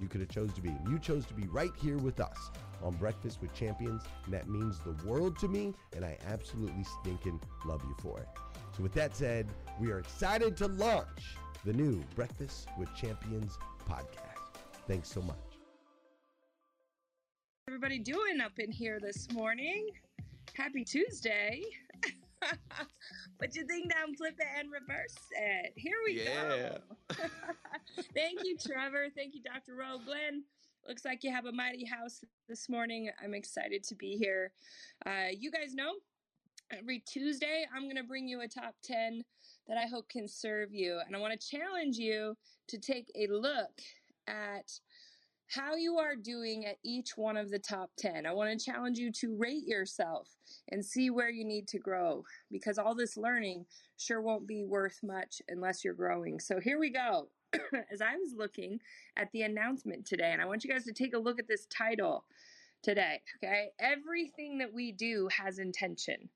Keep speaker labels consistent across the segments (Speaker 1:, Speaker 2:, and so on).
Speaker 1: you could have chose to be. You chose to be right here with us on Breakfast with Champions, and that means the world to me, and I absolutely stinking love you for it. So with that said, we are excited to launch the new Breakfast with Champions podcast. Thanks so much.
Speaker 2: Everybody doing up in here this morning? Happy Tuesday. Put your thing down, flip it, and reverse it. Here we
Speaker 3: Yeah.
Speaker 2: go. Thank you, Trevor. Thank you, Dr. Rowe. Glenn, looks like you have a mighty house this morning. I'm excited to be here. Uh, you guys know every Tuesday, I'm going to bring you a top 10 that I hope can serve you. And I want to challenge you to take a look at how you are doing at each one of the top 10. I want to challenge you to rate yourself and see where you need to grow because all this learning sure won't be worth much unless you're growing. So here we go. As I was looking at the announcement today, and I want you guys to take a look at this title today, okay? Everything that we do has intention.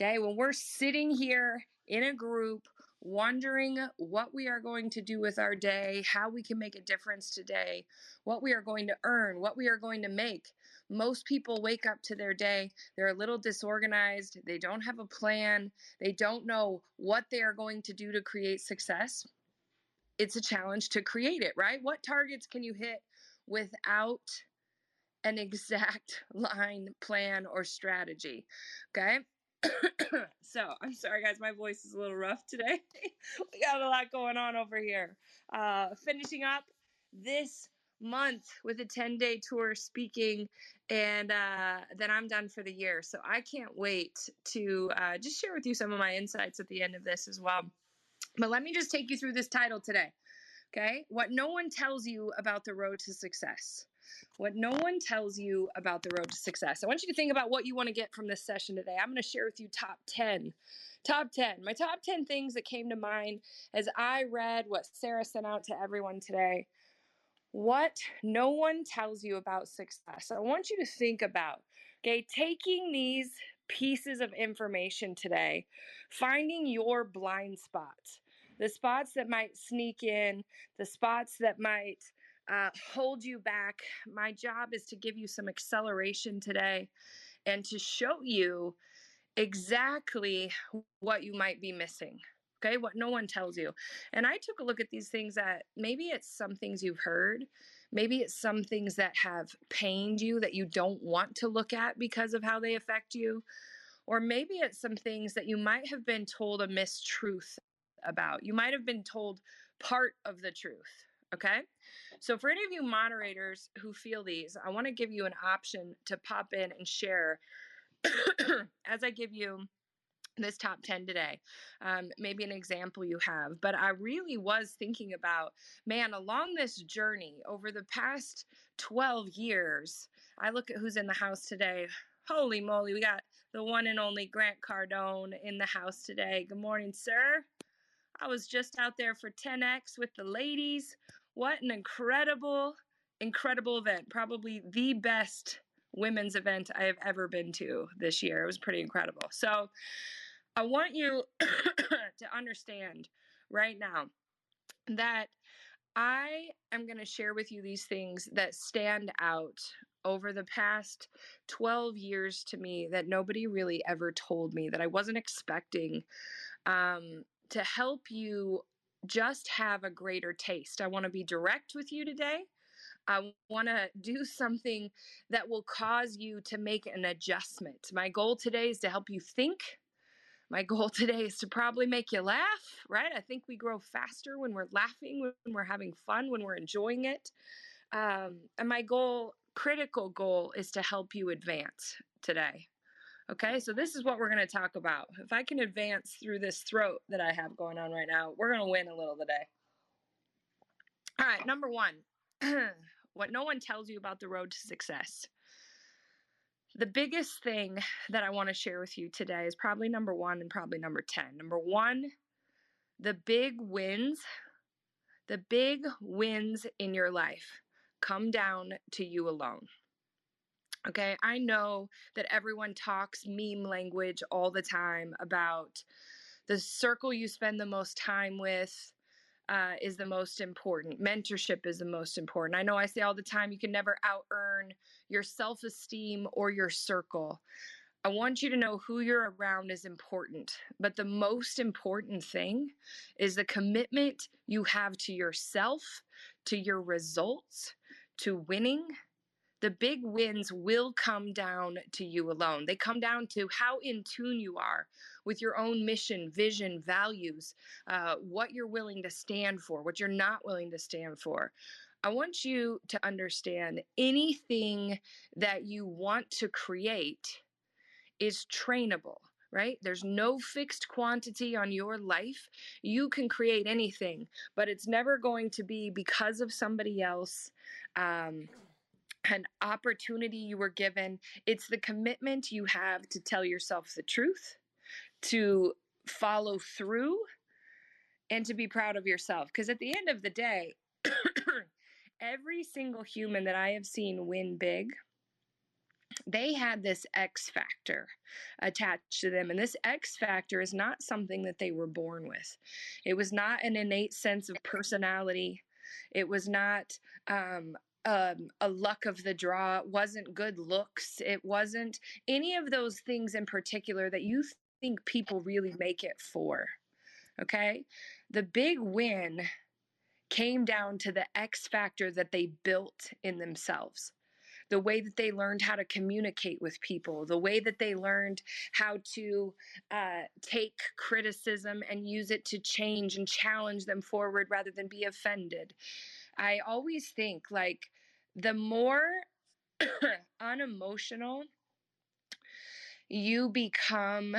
Speaker 2: Okay, when we're sitting here in a group, wondering what we are going to do with our day, how we can make a difference today, what we are going to earn, what we are going to make. Most people wake up to their day, they're a little disorganized, they don't have a plan, they don't know what they are going to do to create success. it's a challenge to create it, right? What targets can you hit without an exact line, plan, or strategy? Okay. so I'm sorry, guys, my voice is a little rough today. we got a lot going on over here. Uh, finishing up this month with a 10 day tour speaking, and uh, then I'm done for the year. So I can't wait to uh, just share with you some of my insights at the end of this as well. But let me just take you through this title today. Okay. What no one tells you about the road to success. What no one tells you about the road to success. I want you to think about what you want to get from this session today. I'm going to share with you top 10. Top 10. My top 10 things that came to mind as I read what Sarah sent out to everyone today. What no one tells you about success. I want you to think about, okay, taking these pieces of information today, finding your blind spots the spots that might sneak in, the spots that might uh, hold you back. My job is to give you some acceleration today and to show you exactly what you might be missing. Okay, what no one tells you. And I took a look at these things that maybe it's some things you've heard, maybe it's some things that have pained you that you don't want to look at because of how they affect you. Or maybe it's some things that you might have been told a mistruth about. You might have been told part of the truth. Okay. So, for any of you moderators who feel these, I want to give you an option to pop in and share as I give you this top 10 today. Um, maybe an example you have. But I really was thinking about, man, along this journey over the past 12 years, I look at who's in the house today. Holy moly, we got the one and only Grant Cardone in the house today. Good morning, sir. I was just out there for 10X with the ladies. What an incredible, incredible event. Probably the best women's event I have ever been to this year. It was pretty incredible. So I want you to understand right now that I am going to share with you these things that stand out over the past 12 years to me that nobody really ever told me that I wasn't expecting. Um, to help you just have a greater taste. I want to be direct with you today. I want to do something that will cause you to make an adjustment. My goal today is to help you think. My goal today is to probably make you laugh, right? I think we grow faster when we're laughing, when we're having fun, when we're enjoying it. Um, and my goal, critical goal, is to help you advance today. Okay, so this is what we're going to talk about. If I can advance through this throat that I have going on right now, we're going to win a little today. All right, number one what no one tells you about the road to success. The biggest thing that I want to share with you today is probably number one and probably number 10. Number one, the big wins, the big wins in your life come down to you alone. Okay, I know that everyone talks meme language all the time about the circle you spend the most time with uh, is the most important. Mentorship is the most important. I know I say all the time you can never out earn your self esteem or your circle. I want you to know who you're around is important, but the most important thing is the commitment you have to yourself, to your results, to winning, the big wins will come down to you alone. They come down to how in tune you are with your own mission, vision, values, uh, what you're willing to stand for, what you're not willing to stand for. I want you to understand anything that you want to create is trainable right? There's no fixed quantity on your life. You can create anything, but it's never going to be because of somebody else. Um, an opportunity you were given. It's the commitment you have to tell yourself the truth, to follow through, and to be proud of yourself. Because at the end of the day, every single human that I have seen win big, they had this X factor attached to them. And this X factor is not something that they were born with, it was not an innate sense of personality. It was not um, um, a luck of the draw. It wasn't good looks. It wasn't any of those things in particular that you think people really make it for. Okay. The big win came down to the X factor that they built in themselves the way that they learned how to communicate with people, the way that they learned how to uh, take criticism and use it to change and challenge them forward rather than be offended. I always think like the more unemotional you become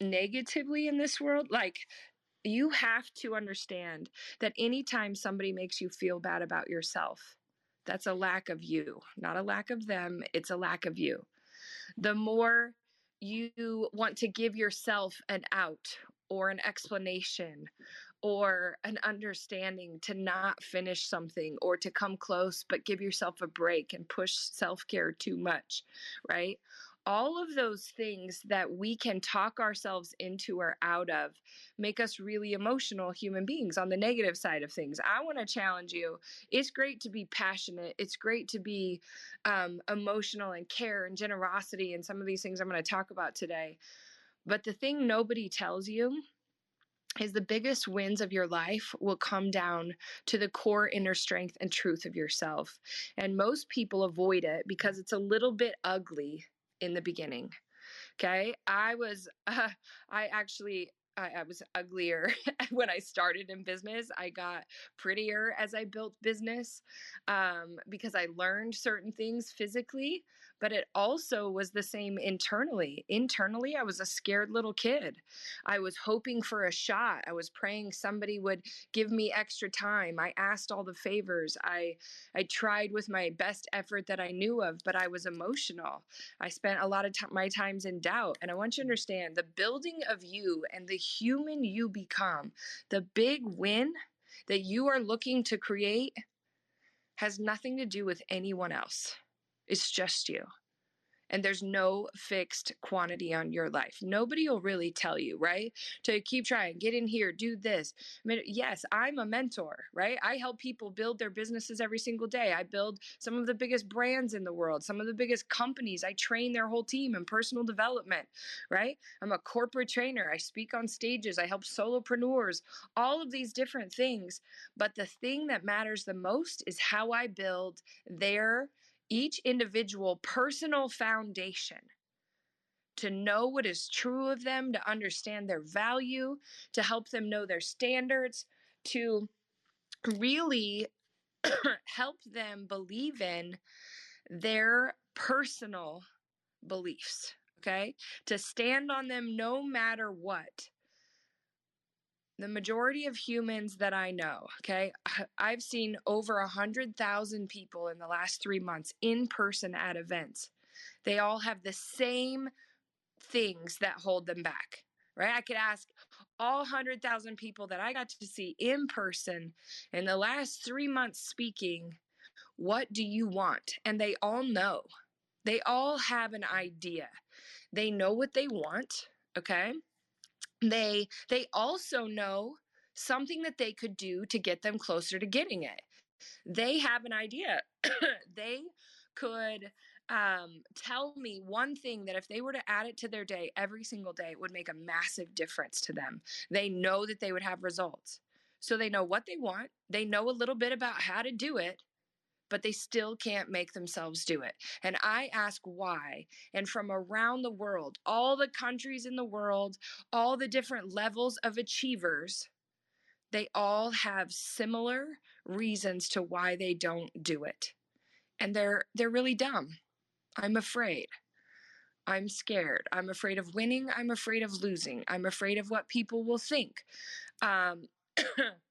Speaker 2: negatively in this world, like you have to understand that anytime somebody makes you feel bad about yourself, that's a lack of you, not a lack of them. It's a lack of you. The more you want to give yourself an out or an explanation or an understanding to not finish something or to come close, but give yourself a break and push self care too much, right? all of those things that we can talk ourselves into or out of make us really emotional human beings on the negative side of things. I want to challenge you. It's great to be passionate, it's great to be um, emotional and care and generosity and some of these things I'm going to talk about today. But the thing nobody tells you is the biggest wins of your life will come down to the core inner strength and truth of yourself. And most people avoid it because it's a little bit ugly in the beginning. Okay. I was, uh, I actually I, I was uglier when I started in business. I got prettier as I built business um, because I learned certain things physically, but it also was the same internally. Internally, I was a scared little kid. I was hoping for a shot. I was praying somebody would give me extra time. I asked all the favors. I I tried with my best effort that I knew of, but I was emotional. I spent a lot of t- my times in doubt. And I want you to understand the building of you and the human you become, the big win that you are looking to create has nothing to do with anyone else. It's just you and there's no fixed quantity on your life. Nobody will really tell you, right? To keep trying, get in here, do this. I mean, yes, I'm a mentor, right? I help people build their businesses every single day. I build some of the biggest brands in the world, some of the biggest companies. I train their whole team in personal development, right? I'm a corporate trainer. I speak on stages. I help solopreneurs, all of these different things. But the thing that matters the most is how I build their each individual personal foundation to know what is true of them, to understand their value, to help them know their standards, to really help them believe in their personal beliefs, okay? To stand on them no matter what the majority of humans that I know, okay, I've seen over a hundred thousand people in the last three months in person at events. They all have the same things that hold them back, right? I could ask all hundred thousand people that I got to see in person in the last three months speaking, what do you want? And they all know. They all have an idea. They know what they want, okay? They they also know something that they could do to get them closer to getting it. They have an idea. They could um, tell me one thing that if they were to add it to their day every single day it would make a massive difference to them. They know that they would have results. So they know what they want. They know a little bit about how to do it but they still can't make themselves do it. And I ask why. And from around the world, all the countries in the world, all the different levels of achievers, they all have similar reasons to why they don't do it. And they're they're really dumb. I'm afraid. I'm scared. I'm afraid of winning. I'm afraid of losing. I'm afraid of what people will think. Um,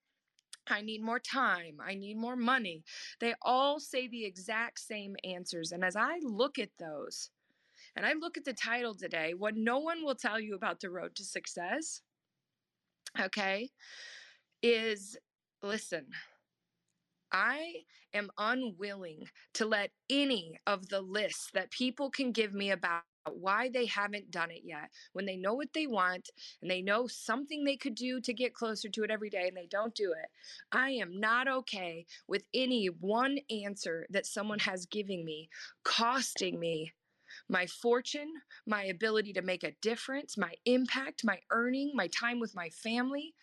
Speaker 2: I need more time. I need more money. They all say the exact same answers. And as I look at those, and I look at the title today, what no one will tell you about the road to success, okay, is listen, I am unwilling to let any of the lists that people can give me about why they haven't done it yet when they know what they want and they know something they could do to get closer to it every day and they don't do it. I am not okay with any one answer that someone has given me costing me my fortune, my ability to make a difference, my impact, my earning, my time with my family.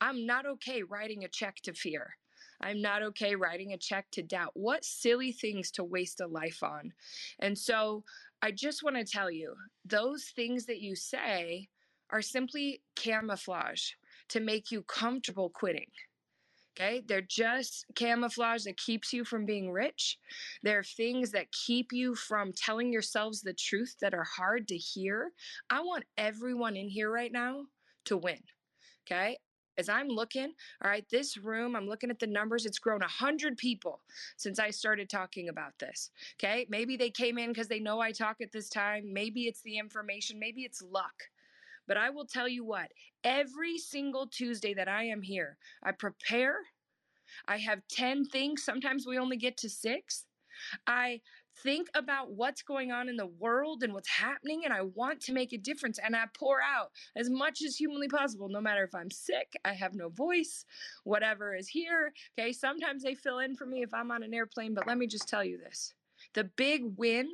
Speaker 2: I'm not okay writing a check to fear. I'm not okay writing a check to doubt. What silly things to waste a life on. And so I just want to tell you those things that you say are simply camouflage to make you comfortable quitting. Okay, they're just camouflage that keeps you from being rich. They're things that keep you from telling yourselves the truth that are hard to hear. I want everyone in here right now to win. Okay, as I'm looking, all right, this room, I'm looking at the numbers, it's grown 100 people since I started talking about this. Okay, maybe they came in because they know I talk at this time. Maybe it's the information, maybe it's luck. But I will tell you what, every single Tuesday that I am here, I prepare. I have 10 things. Sometimes we only get to six. I think about what's going on in the world and what's happening, and I want to make a difference. And I pour out as much as humanly possible, no matter if I'm sick, I have no voice, whatever is here. Okay, sometimes they fill in for me if I'm on an airplane, but let me just tell you this the big win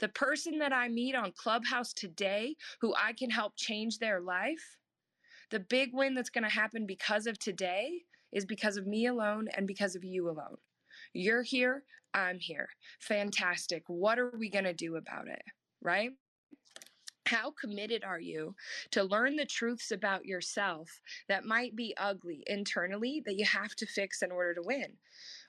Speaker 2: the person that I meet on Clubhouse today, who I can help change their life, the big win that's going to happen because of today is because of me alone and because of you alone. You're here, I'm here. Fantastic. What are we going to do about it? Right? How committed are you to learn the truths about yourself that might be ugly internally that you have to fix in order to win?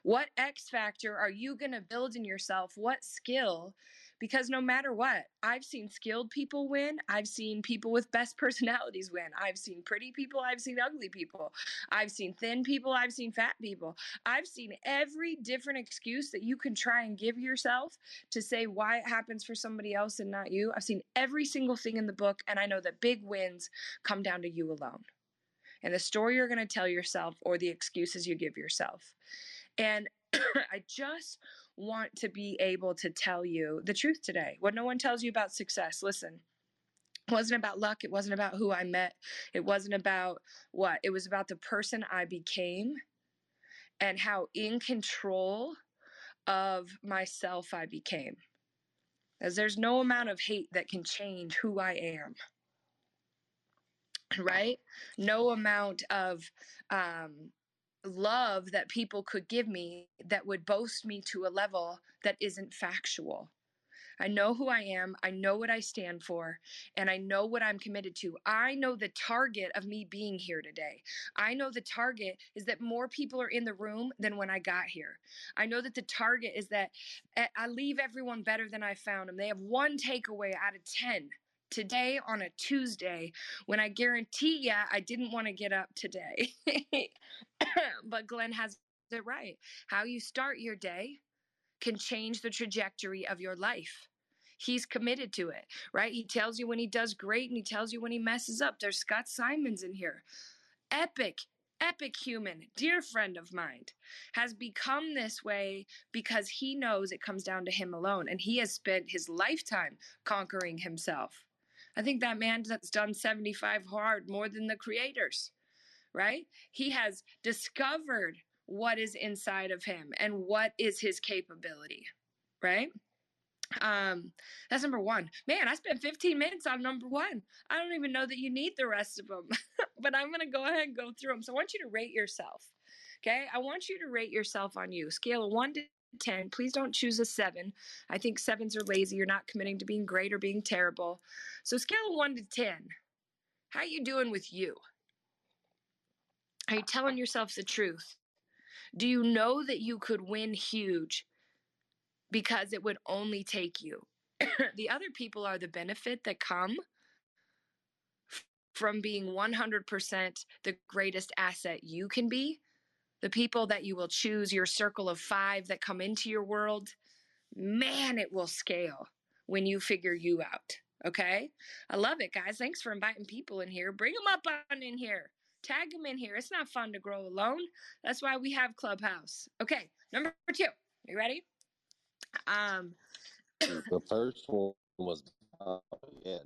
Speaker 2: What X factor are you going to build in yourself? What skill because no matter what, I've seen skilled people win. I've seen people with best personalities win. I've seen pretty people. I've seen ugly people. I've seen thin people. I've seen fat people. I've seen every different excuse that you can try and give yourself to say why it happens for somebody else and not you. I've seen every single thing in the book, and I know that big wins come down to you alone and the story you're going to tell yourself or the excuses you give yourself. And I just want to be able to tell you the truth today. What no one tells you about success, listen. It wasn't about luck. It wasn't about who I met. It wasn't about what. It was about the person I became and how in control of myself I became. As there's no amount of hate that can change who I am. Right? No amount of um, love that people could give me that would boast me to a level that isn't factual. I know who I am. I know what I stand for, and I know what I'm committed to. I know the target of me being here today. I know the target is that more people are in the room than when I got here. I know that the target is that eh, I leave everyone better than I found them. They have one takeaway out of 10 today on a Tuesday when I guarantee ya I didn't want to get up today. but Glenn has it right. How you start your day can change the trajectory of your life. He's committed to it, right? He tells you when he does great and he tells you when he messes up. There's Scott Simons in here. Epic, epic human, dear friend of mine, has become this way because he knows it comes down to him alone. And he has spent his lifetime conquering himself. I think that man that's done 75 hard more than the creators, right? He has discovered what is inside of him and what is his capability, right? Um, that's number one. Man, I spent 15 minutes on number one. I don't even know that you need the rest of them, but I'm going to go ahead and go through them. So I want you to rate yourself. Okay. I want you to rate yourself on you. Scale of one to 10. Please don't choose a seven. I think sevens are lazy. You're not committing to being great or being terrible. So scale of one to 10. How you doing with you? Are you telling yourself the truth? Do you know that you could win huge because it would only take you? the other people are the benefit that come from being 100% the greatest asset you can be the people that you will choose, your circle of five that come into your world, man, it will scale when you figure you out. Okay. I love it, guys. Thanks for inviting people in here. Bring them up on in here. Tag them in here. It's not fun to grow alone. That's why we have Clubhouse. Okay. Number two. You ready? Um,
Speaker 1: the first one was uh, yeah.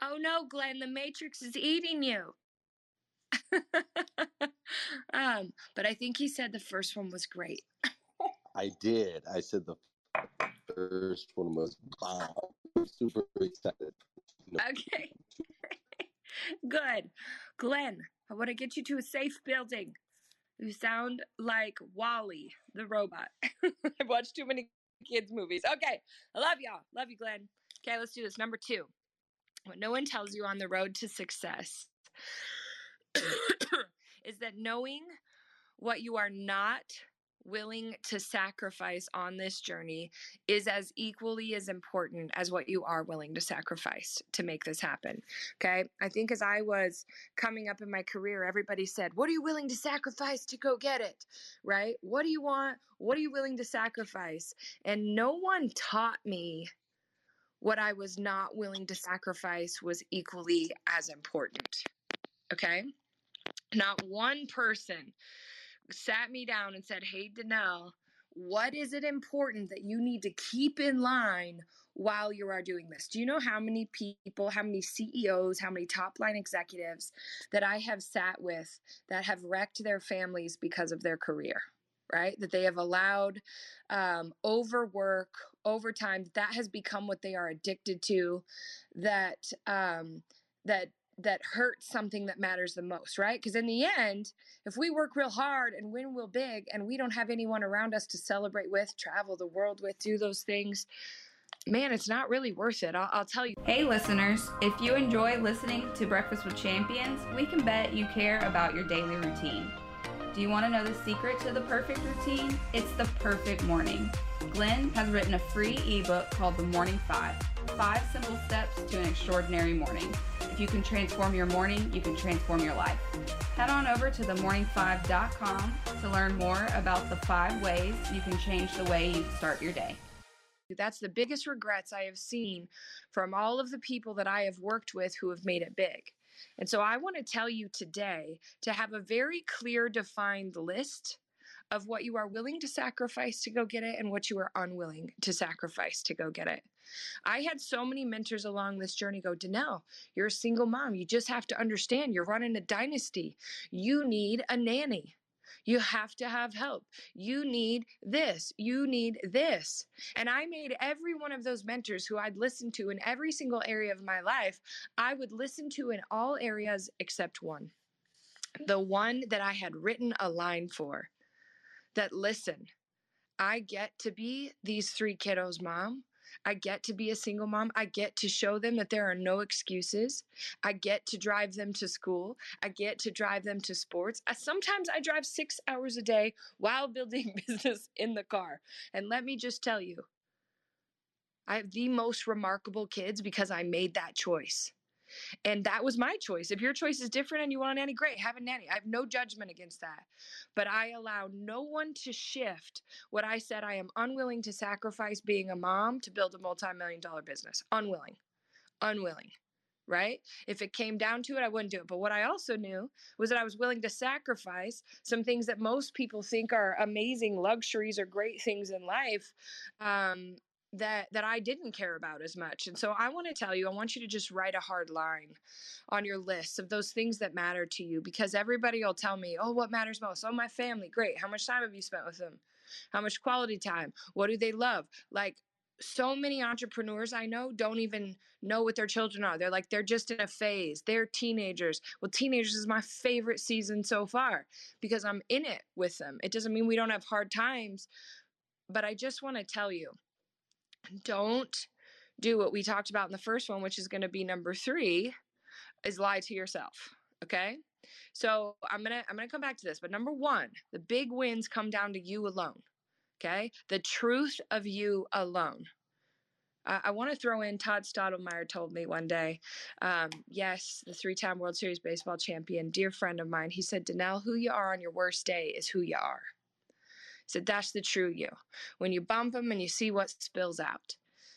Speaker 2: Oh no, Glenn, the Matrix is eating you. um, but I think he said the first one was great.
Speaker 1: I did. I said the first one was bomb. I'm super excited.
Speaker 2: No. Okay. Good. Glenn, I want to get you to a safe building. You sound like WALL-E, the robot. I've watched too many kids' movies. Okay, I love y'all. Love you, Glenn. Okay, let's do this. Number two, what no one tells you on the road to success is that knowing what you are not willing to sacrifice on this journey is as equally as important as what you are willing to sacrifice to make this happen. Okay. I think as I was coming up in my career, everybody said, What are you willing to sacrifice to go get it? Right? What do you want? What are you willing to sacrifice? And no one taught me what I was not willing to sacrifice was equally as important. Okay. Not one person sat me down and said, Hey, Danelle, what is it important that you need to keep in line while you are doing this? Do you know how many people, how many CEOs, how many top line executives that I have sat with that have wrecked their families because of their career? Right, that they have allowed um, overwork, overtime. That has become what they are addicted to. That um, that that hurts something that matters the most, right? Because in the end, if we work real hard and win real big and we don't have anyone around us to celebrate with, travel the world with, do those things, man, it's not really worth it. I'll, I'll, tell you.
Speaker 4: Hey, listeners, if you enjoy listening to Breakfast with Champions, we can bet you care about your daily routine. Do you want to know the secret to the perfect routine? It's the perfect morning. Glenn has written a free ebook called The Morning Five Five Simple Steps to an Extraordinary Morning. If you can transform your morning, you can transform your life. Head on over to themorning5.com to learn more about the five ways you can change the way you start your day.
Speaker 2: That's the biggest regrets I have seen from all of the people that I have worked with who have made it big. And so I want to tell you today to have a very clear, defined list of what you are willing to sacrifice to go get it and what you are unwilling to sacrifice to go get it. I had so many mentors along this journey go, Danelle, you're a single mom. You just have to understand you're running a dynasty. You need a nanny. You have to have help. You need this. You need this. And I made every one of those mentors who I'd listened to in every single area of my life, I would listen to in all areas except one. The one that I had written a line for that listen, I get to be these three kiddos' mom. I get to be a single mom. I get to show them that there are no excuses. I get to drive them to school. I get to drive them to sports. I, sometimes I drive six hours a day while building business in the car. And let me just tell you, I have the most remarkable kids because I made that choice. And that was my choice. If your choice is different and you want a nanny, great, have a nanny. I have no judgment against that. But I allow no one to shift what I said I am unwilling to sacrifice being a mom to build a multi million dollar business. Unwilling. Unwilling. Right? If it came down to it, I wouldn't do it. But what I also knew was that I was willing to sacrifice some things that most people think are amazing luxuries or great things in life um, that that I didn't care about as much. And so I want to tell you, I want you to just write a hard line on your list of those things that matter to you because everybody will tell me, "Oh, what matters most? Oh, my family. Great. How much time have you spent with them? How much quality time? What do they love?" Like so many entrepreneurs I know don't even know what their children are. They're like they're just in a phase. They're teenagers. Well, teenagers is my favorite season so far because I'm in it with them. It doesn't mean we don't have hard times, but I just want to tell you don't do what we talked about in the first one, which is going to be number three, is lie to yourself. Okay. So I'm gonna I'm gonna come back to this, but number one, the big wins come down to you alone. Okay, the truth of you alone. Uh, I want to throw in Todd Stottlemyre told me one day, um, yes, the three-time World Series baseball champion, dear friend of mine. He said, Danelle, who you are on your worst day is who you are said that's the true you. When you bump them and you see what spills out.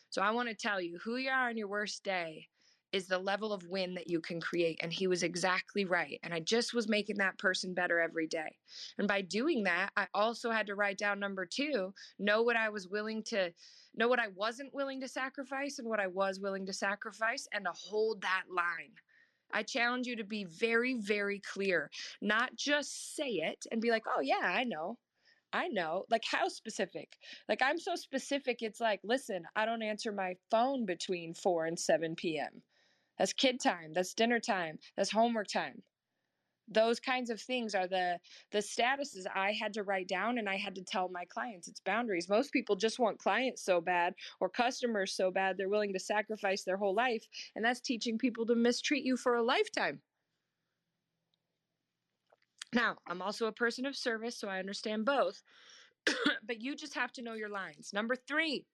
Speaker 2: So I want to tell you who you are on your worst day is the level of win that you can create. And he was exactly right. And I just was making that person better every day. And by doing that, I also had to write down number two, know what I was willing to know what I wasn't willing to sacrifice and what I was willing to sacrifice and to hold that line. I challenge you to be very, very clear, not just say it and be like, oh, yeah, I know. I know. Like, how specific? Like, I'm so specific, it's like, listen, I don't answer my phone between 4 and 7 p.m. That's kid time. That's dinner time. That's homework time. those kinds of things are the the statuses i had to write down and i had to tell my clients it's boundaries most people just want clients so bad or customers so bad they're willing to sacrifice their whole life and that's teaching people to mistreat you for a lifetime now i'm also a person of service so i understand both but you just have to know your lines number three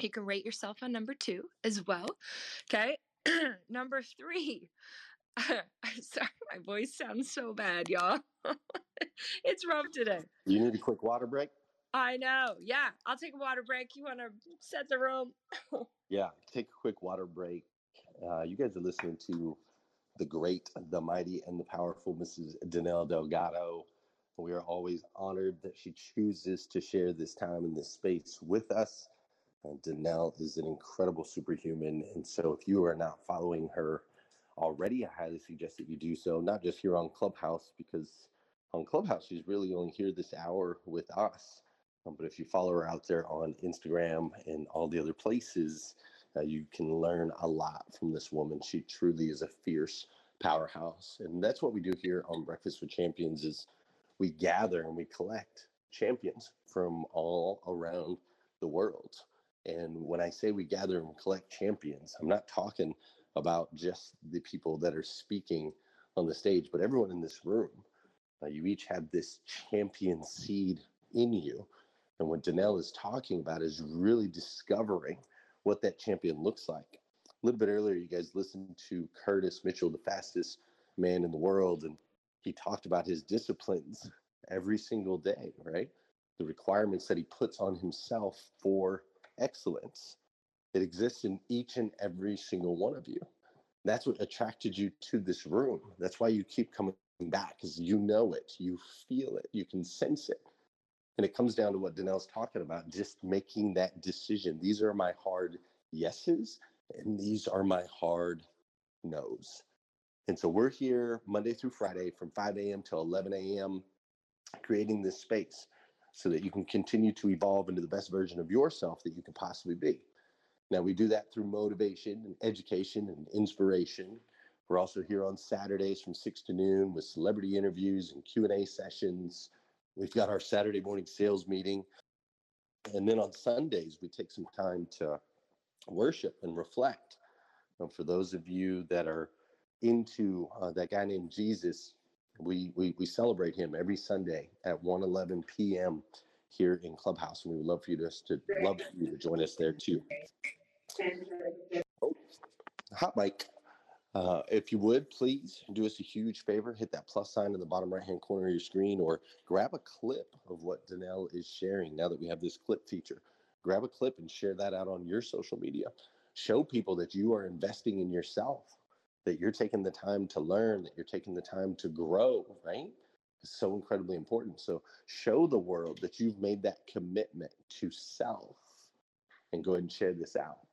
Speaker 2: you can rate yourself on number two as well okay number three I'm sorry, my voice sounds so bad, y'all. it's rough today.
Speaker 1: You need a quick water break?
Speaker 2: I know. Yeah, I'll take a water break. You want to set the room?
Speaker 1: yeah, take a quick water break. Uh, you guys are listening to the great, the mighty, and the powerful Mrs. Danelle Delgado. We are always honored that she chooses to share this time in this space with us. And Danelle is an incredible superhuman. And so, if you are not following her already, I highly suggest that you do so, not just here on Clubhouse, because on Clubhouse, she's really only here this hour with us. Um, but if you follow her out there on Instagram and all the other places, uh, you can learn a lot from this woman. She truly is a fierce powerhouse. And that's what we do here on Breakfast with Champions is we gather and we collect champions from all around the world. And when I say we gather and collect champions, I'm not talking about just the people that are speaking on the stage, but everyone in this room. Uh, you each have this champion seed in you. And what Danelle is talking about is really discovering what that champion looks like. A little bit earlier, you guys listened to Curtis Mitchell, the fastest man in the world, and he talked about his disciplines every single day, right? The requirements that he puts on himself for excellence. It exists in each and every single one of you. That's what attracted you to this room. That's why you keep coming back because you know it, you feel it, you can sense it. And it comes down to what Danelle's talking about just making that decision. These are my hard yeses, and these are my hard no's. And so we're here Monday through Friday from 5 a.m. to 11 a.m., creating this space so that you can continue to evolve into the best version of yourself that you can possibly be. Now we do that through motivation and education and inspiration. We're also here on Saturdays from 6 to noon with celebrity interviews and Q&A sessions. We've got our Saturday morning sales meeting. And then on Sundays, we take some time to worship and reflect. And for those of you that are into uh, that guy named Jesus, we, we, we celebrate him every Sunday at 1:11 p.m. here in Clubhouse, and we would love for you to, to love for you to join us there too. Oh, hot mic. Uh, if you would, please do us a huge favor. Hit that plus sign in the bottom right hand corner of your screen or grab a clip of what Danelle is sharing now that we have this clip feature. Grab a clip and share that out on your social media. Show people that you are investing in yourself, that you're taking the time to learn, that you're taking the time to grow, right? It's so incredibly important. So show the world that you've made that commitment to self and go ahead and share this out.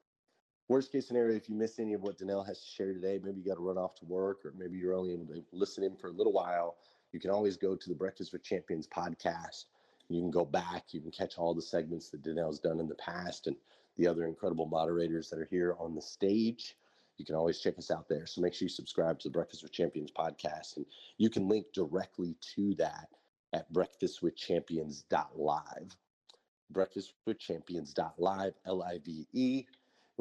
Speaker 1: Worst case scenario, if you miss any of what Danelle has to share today, maybe you got to run off to work or maybe you're only able to listen in for a little while, you can always go to the Breakfast with Champions podcast. You can go back, you can catch all the segments that Danelle's done in the past and the other incredible moderators that are here on the stage. You can always check us out there. So make sure you subscribe to the Breakfast with Champions podcast and you can link directly to that at breakfastwithchampions.live. Breakfastwithchampions.live, L I V E.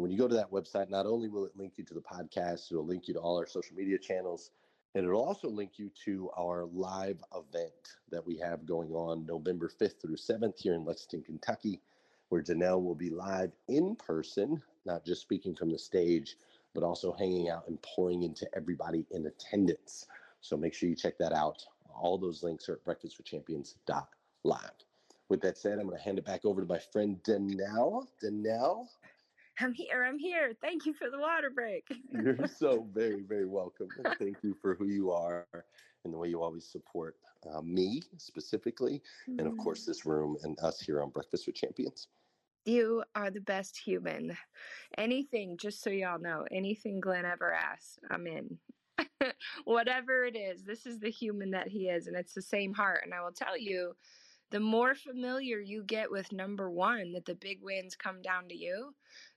Speaker 1: And when you go to that website, not only will it link you to the podcast, it'll link you to all our social media channels, and it'll also link you to our live event that we have going on November 5th through 7th here in Lexington, Kentucky, where Danelle will be live in person, not just speaking from the stage, but also hanging out and pouring into everybody in attendance. So make sure you check that out. All those links are at breakfastwithchampions.live. With that said, I'm going to hand it back over to my friend Danelle. Danelle,
Speaker 2: I'm here. I'm here. Thank you for the water break.
Speaker 1: You're so very, very welcome. And thank you for who you are and the way you always support uh, me specifically, and of course, mm-hmm. this room and us here on Breakfast with Champions.
Speaker 2: You are the best human. Anything, just so y'all know, anything Glenn ever asks, I'm in. Whatever it is, this is the human that he is, and it's the same heart. And I will tell you, the more familiar you get with number one, that the big wins come down to you,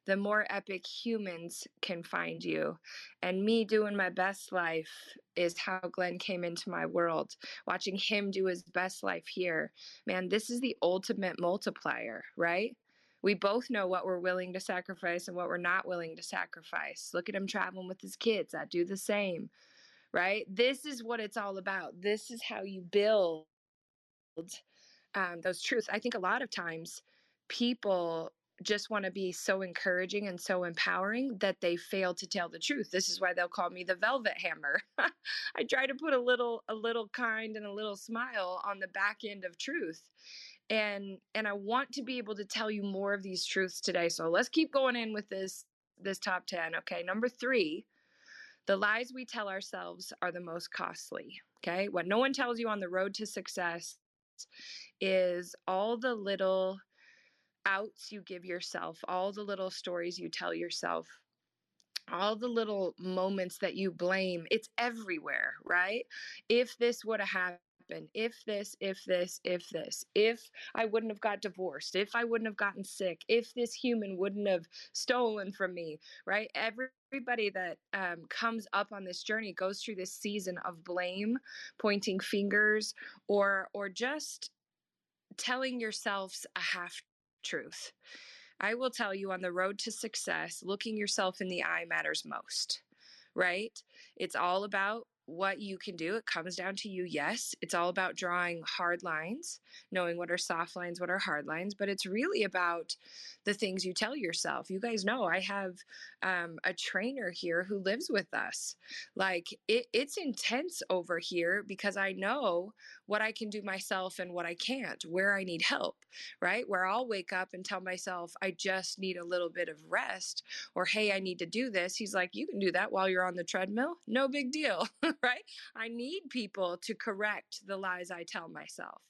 Speaker 2: the more epic humans can find you. And me doing my best life is how Glenn came into my world. Watching him do his best life here. Man, this is the ultimate multiplier, right? We both know what we're willing to sacrifice and what we're not willing to sacrifice. Look at him traveling with his kids. I do the same, right? This is what it's all about. This is how you build um, those truths. I think a lot of times people just want to be so encouraging and so empowering that they fail to tell the truth. This is why they'll call me the velvet hammer. I try to put a little a little kind and a little smile on the back end of truth. And and I want to be able to tell you more of these truths today. So let's keep going in with this this top 10. Okay, number 3, the lies we tell ourselves are the most costly. Okay? What no one tells you on the road to success is all the little outs you give yourself, all the little stories you tell yourself, all the little moments that you blame. It's everywhere, right? If this would have happened, if this, if this, if this, if I wouldn't have got divorced, if I wouldn't have gotten sick, if this human wouldn't have stolen from me, right? Everybody that um, comes up on this journey goes through this season of blame, pointing fingers, or or just telling yourselves a half truth. I will tell you on the road to success, looking yourself in the eye matters most, right? It's all about what you can do. It comes down to you, yes. It's all about drawing hard lines, knowing what are soft lines, what are hard lines, but it's really about the things you tell yourself. You guys know I have um, a trainer here who lives with us. Like it, it's intense over here because I know what I can do myself and what I can't, where I need help, right? Where I'll wake up and tell myself, I just need a little bit of rest, or hey, I need to do this. He's like, you can do that while you're on the treadmill. No big deal, right? I need people to correct the lies I tell myself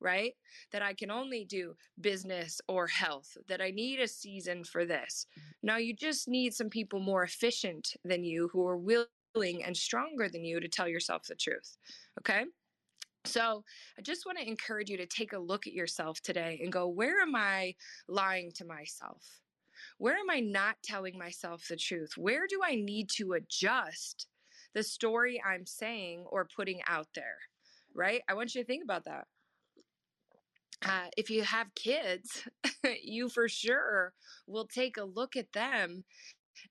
Speaker 2: right? That I can only do business or health, that I need a season for this. Now, you just need some people more efficient than you who are willing and stronger than you to tell yourself the truth, okay? So, I just want to encourage you to take a look at yourself today and go, where am I lying to myself? Where am I not telling myself the truth? Where do I need to adjust the story I'm saying or putting out there? Right? I want you to think about that. Uh, if you have kids, you for sure will take a look at them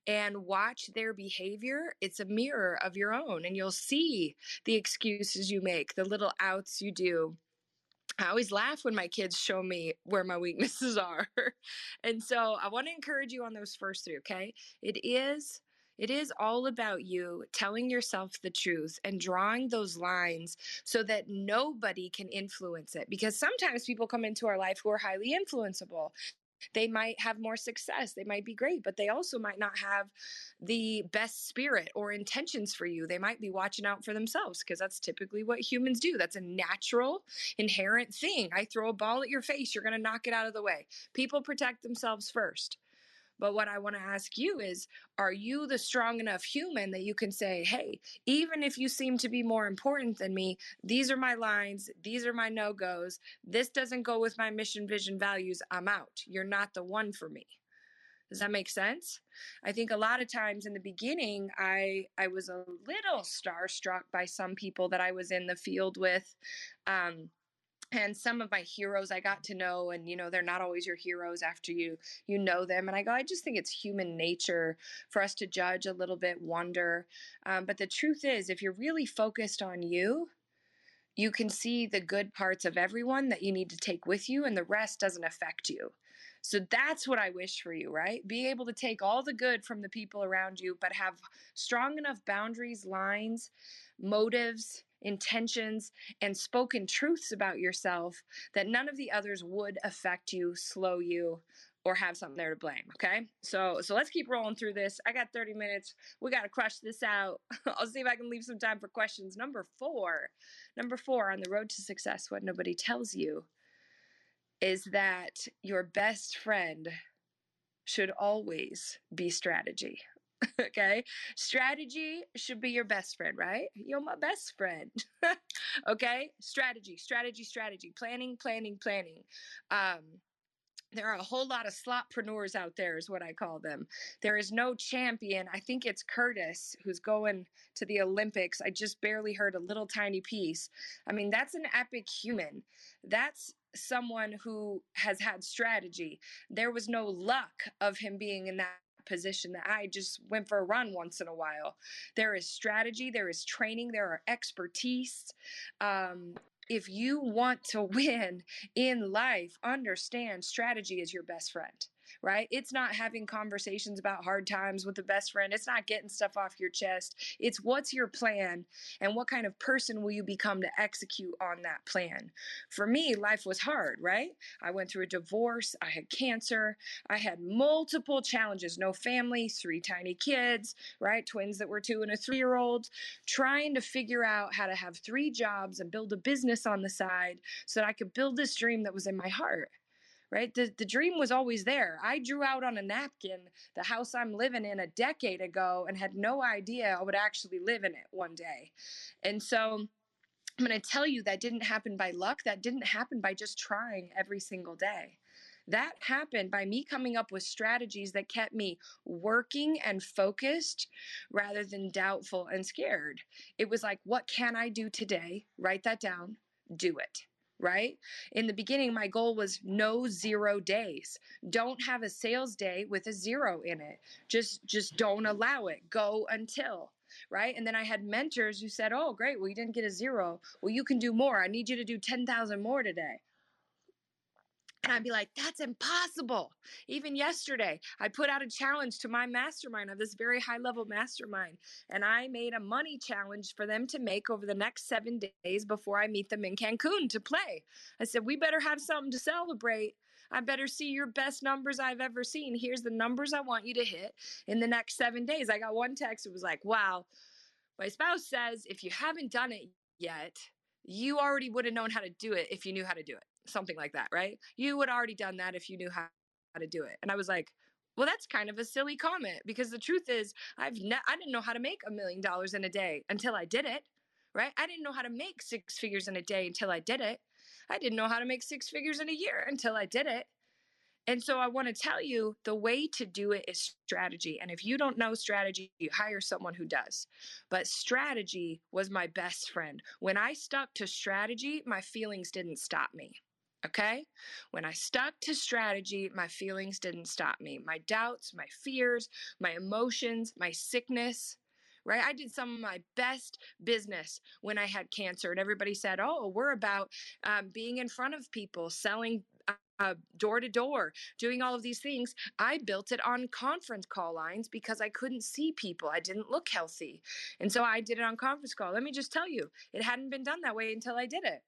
Speaker 2: and watch their behavior. It's a mirror of your own, and you'll see the excuses you make, the little outs you do. I always laugh when my kids show me where my weaknesses are. and so I want to encourage you on those first three, okay? It is it is all about you telling yourself the truth and drawing those lines so that nobody can influence it. Because sometimes people come into our life who are highly influenceable. They might have more success, they might be great, but they also might not have the best spirit or intentions for you. They might be watching out for themselves because that's typically what humans do. That's a natural, inherent thing. I throw a ball at your face, you're going to knock it out of the way. People protect themselves first. But what I want to ask you is are you the strong enough human that you can say, hey, even if you seem to be more important than me, these are my lines, these are my no goes, this doesn't go with my mission, vision, values, I'm out. You're not the one for me. Does that make sense? I think a lot of times in the beginning, I I was a little starstruck by some people that I was in the field with. Um, and some of my heroes i got to know and you know they're not always your heroes after you you know them and i go i just think it's human nature for us to judge a little bit wonder um, but the truth is if you're really focused on you you can see the good parts of everyone that you need to take with you and the rest doesn't affect you so that's what I wish for you, right? Be able to take all the good from the people around you, but have strong enough boundaries, lines, motives, intentions, and spoken truths about yourself that none of the others would affect you, slow you, or have something there to blame. Okay. So so let's keep rolling through this. I got 30 minutes. We gotta crush this out. I'll see if I can leave some time for questions. Number four. Number four on the road to success, what nobody tells you is that your best friend should always be strategy. okay? Strategy should be your best friend, right? You're my best friend. okay? Strategy, strategy, strategy. Planning, planning, planning. Um, there are a whole lot of slotpreneurs out there is what i call them there is no champion i think it's curtis who's going to the olympics i just barely heard a little tiny piece i mean that's an epic human that's someone who has had strategy there was no luck of him being in that position that I just went for a run once in a while. There is strategy, there is training, there are expertise. Um, if you want to win in life, understand strategy is your best friend right? It's not having conversations about hard times with a best friend. It's not getting stuff off your chest. It's what's your plan and what kind of person will you become to execute on that plan. For me, life was hard, right? I went through a divorce, I had cancer, I had multiple challenges, no family, three tiny kids, right? Twins that were two and a three year old, trying to figure out how to have three jobs and build a business on the side so that I could build this dream that was in my heart right? The, the dream was always there. I drew out on a napkin the house I'm living in a decade ago and had no idea I would actually live in it one day. And so I'm going to tell you that didn't happen by luck. That didn't happen by just trying every single day. That happened by me coming up with strategies that kept me working and focused rather than doubtful and scared. It was like, what can I do today? Write that down, do it right? In the beginning, my goal was no zero days. Don't have a sales day with a zero in it. Just just don't allow it. Go until right? And then I had mentors who said, "Oh, great. Well, you didn't get a zero. Well, you can do more. I need you to do 10,000 more today." And I'd be like, that's impossible. Even yesterday, I put out a challenge to my mastermind of this very high level mastermind. And I made a money challenge for them to make over the next seven days before I meet them in Cancun to play. I said, we better have something to celebrate. I better see your best numbers I've ever seen. Here's the numbers I want you to hit in the next seven days. I got one text. It was like, wow. My spouse says, if you haven't done it yet, you already would have known how to do it if you knew how to do it something like that, right? You would already done that if you knew how, how to do it. And I was like, well, that's kind of a silly comment because the truth is, I've ne- I didn't know how to make a million dollars in a day until I did it, right? I didn't know how to make six figures in a day until I did it. I didn't know how to make six figures in a year until I did it. And so I want to tell you the way to do it is strategy. And if you don't know strategy, you hire someone who does. But strategy was my best friend. When I stuck to strategy, my feelings didn't stop me. Okay? When I stuck to strategy, my feelings didn't stop me. My doubts, my fears, my emotions, my sickness, right? I did some of my best business when I had cancer, and everybody said, Oh, we're about um, being in front of people, selling uh, door to door, doing all of these things. I built it on conference call lines because I couldn't see people. I didn't look healthy. And so I did it on conference call. Let me just tell you, it hadn't been done that way until I did it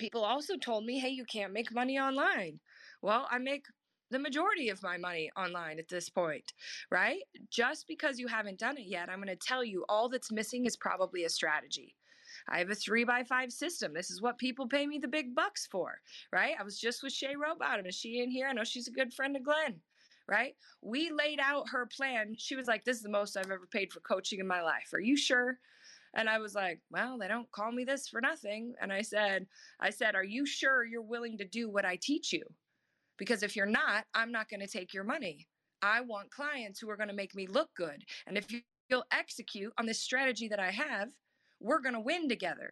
Speaker 2: people also told me, hey, you can't make money online. Well, I make the majority of my money online at this point, right? Just because you haven't done it yet, I'm going to tell you all that's missing is probably a strategy. I have a three by five system. This is what people pay me the big bucks for, right? I was just with Shay Robot. Is she in here? I know she's a good friend of Glenn, right? We laid out her plan. She was like, This is the most I've ever paid for coaching in my life. Are you sure? And I was like, well, they don't call me this for nothing. And I said, I said, are you sure you're willing to do what I teach you? Because if you're not, I'm not going to take your money. I want clients who are going to make me look good. And if you'll execute on this strategy that I have, we're going to win together.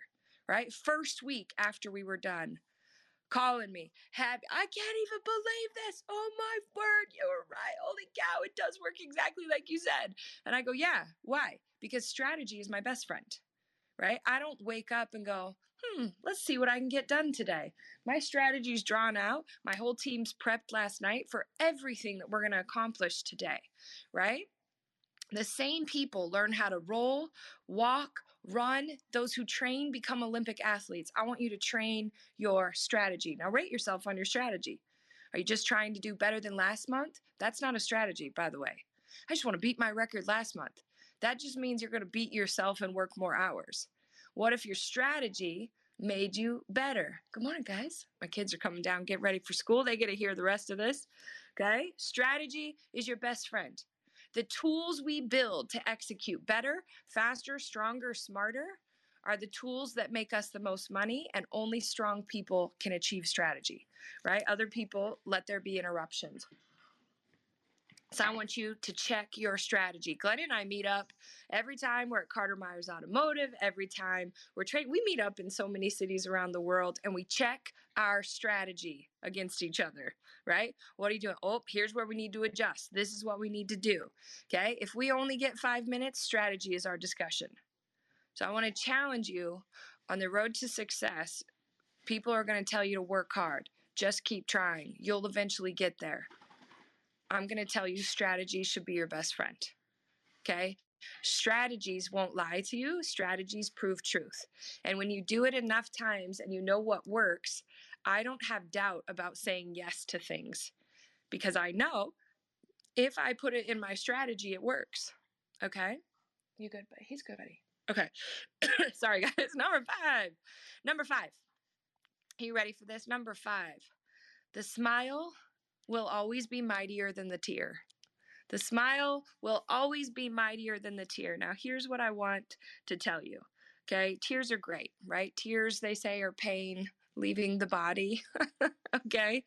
Speaker 2: Right? First week after we were done, calling me happy. I can't even believe this. Oh my word, you were right. Holy cow, it does work exactly like you said. And I go, yeah. Why? Because strategy is my best friend, right? I don't wake up and go, hmm, let's see what I can get done today. My strategy's drawn out. My whole team's prepped last night for everything that we're going to accomplish today, right? The same people learn how to roll, walk, run. Those who train become Olympic athletes. I want you to train your strategy. Now, rate yourself on your strategy. Are you just trying to do better than last month? That's not a strategy, by the way. I just want to beat my record last month. That just means you're going to beat yourself and work more hours. What if your strategy made you better? Good morning, guys. My kids are coming down. Get ready for school. They get to hear the rest of this. Okay? Strategy is your best friend. The tools we build to execute better, faster, stronger, smarter are the tools that make us the most money, and only strong people can achieve strategy, right? Other people let there be interruptions. So I want you to check your strategy. Glenn and I meet up every time we're at Carter Myers Automotive, every time we're trading. We meet up in so many cities around the world and we check our strategy against each other, right? What are you doing? Oh, here's where we need to adjust. This is what we need to do. Okay. If we only get five minutes, strategy is our discussion. So I want to challenge you on the road to success. People are going to tell you to work hard. Just keep trying. You'll eventually get there. I'm going to tell you strategy should be your best friend. Okay? Strategies won't lie to you, strategies prove truth. And when you do it enough times and you know what works, I don't have doubt about saying yes to things because I know if I put it in my strategy, it works. Okay? You good, But He's good, buddy. Okay. Sorry, guys. Number five. Number five. Are you ready for this? Number five. The smile will always be mightier than the tear. The smile will always be mightier than the tear. Now, here's what I want to tell you. Okay, tears are great, right? Tears, they say, are pain leaving the body. okay,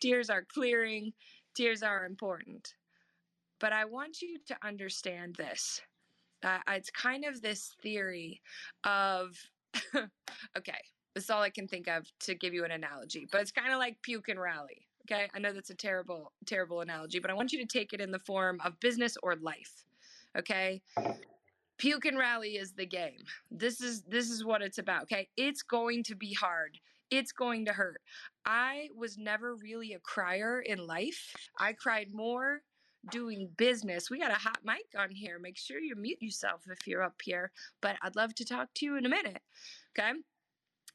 Speaker 2: tears are clearing, tears are important. But I want you to understand this. Uh, it's kind of this theory of, okay, this is all I can think of to give you an analogy, but it's kind of like puke and rally. Okay. I know that's a terrible, terrible analogy, but I want you to take it in the form of business or life. Okay. Puke and rally is the game. This is this is what it's about. Okay. It's going to be hard. It's going to hurt. I was never really a crier in life. I cried more doing business. We got a hot mic on here. Make sure you mute yourself if you're up here. But I'd love to talk to you in a minute. Okay.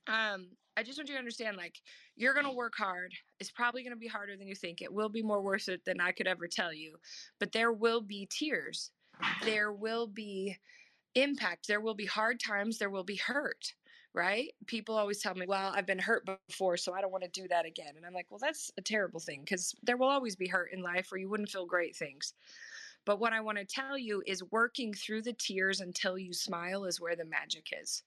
Speaker 2: Um, I just want you to understand like you're going to work hard. It's probably going to be harder than you think. It will be more worth it than I could ever tell you. But there will be tears. There will be impact. There will be hard times. There will be hurt, right? People always tell me, well, I've been hurt before, so I don't want to do that again. And I'm like, well, that's a terrible thing because there will always be hurt in life or you wouldn't feel great things. But what I want to tell you is working through the tears until you smile is where the magic is.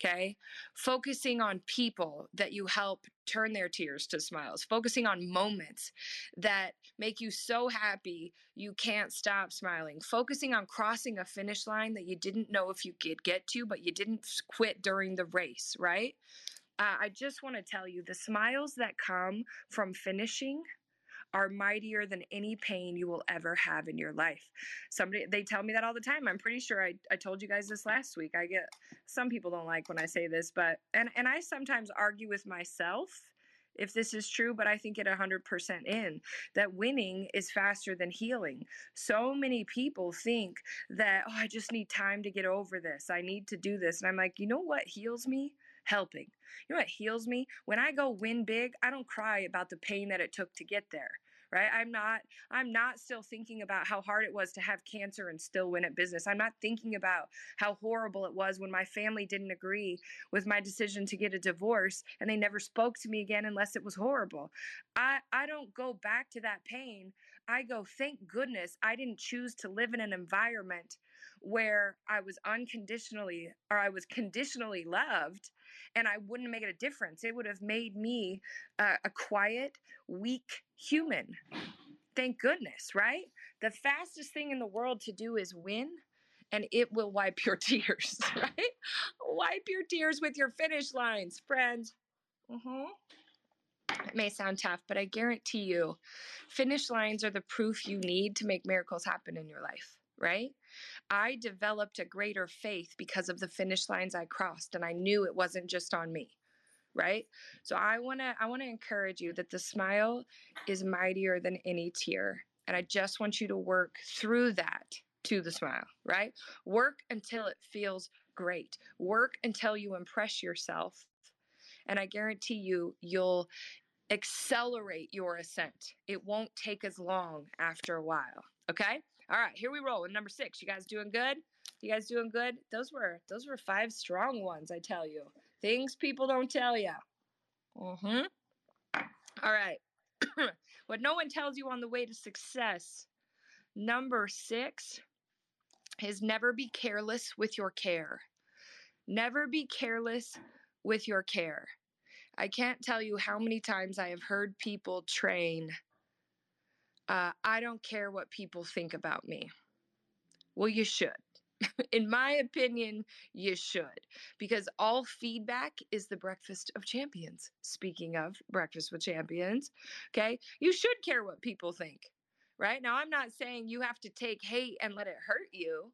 Speaker 2: Okay. Focusing on people that you help turn their tears to smiles, focusing on moments that make you so happy you can't stop smiling, focusing on crossing a finish line that you didn't know if you could get to, but you didn't quit during the race, right? Uh, I just want to tell you the smiles that come from finishing are mightier than any pain you will ever have in your life. Somebody they tell me that all the time. I'm pretty sure I, I told you guys this last week. I get some people don't like when I say this, but and and I sometimes argue with myself if this is true, but I think it 100% in that winning is faster than healing. So many people think that, oh, I just need time to get over this. I need to do this. And I'm like, you know what heals me? Helping. You know what heals me? When I go win big, I don't cry about the pain that it took to get there right? I'm not i'm not still thinking about how hard it was to have cancer and still win at business. I'm not thinking about how horrible it was when my family didn't agree with my decision to get a divorce and they never spoke to me again unless it was horrible. I i don't go back to that pain i go thank goodness i didn't choose to live in an environment where I was unconditionally or I was conditionally loved and I wouldn't make it a difference. It would have made me uh, a quiet, weak human. Thank goodness, right? The fastest thing in the world to do is win and it will wipe your tears, right? wipe your tears with your finish lines, friends. Mm-hmm. It may sound tough, but I guarantee you, finish lines are the proof you need to make miracles happen in your life, right? I developed a greater faith because of the finish lines I crossed, and I knew it wasn't just on me. Right? So I want to I want to encourage you that the smile is mightier than any tear. And I just want you to work through that to the smile, right? Work until it feels great. Work until you impress yourself. And I guarantee you, you'll accelerate your ascent. It won't take as long after a while. Okay? All right, here we roll with number six. You guys doing good? You guys doing good? Those were those were five strong ones, I tell you. Things people don't tell you. Mm-hmm. All right. what no one tells you on the way to success Number six is never be careless with your care. Never be careless with your care. I can't tell you how many times I have heard people train, uh, I don't care what people think about me. Well, you should. In my opinion, you should. Because all feedback is the breakfast of champions. Speaking of breakfast with champions, okay, you should care what people think, right? Now, I'm not saying you have to take hate and let it hurt you.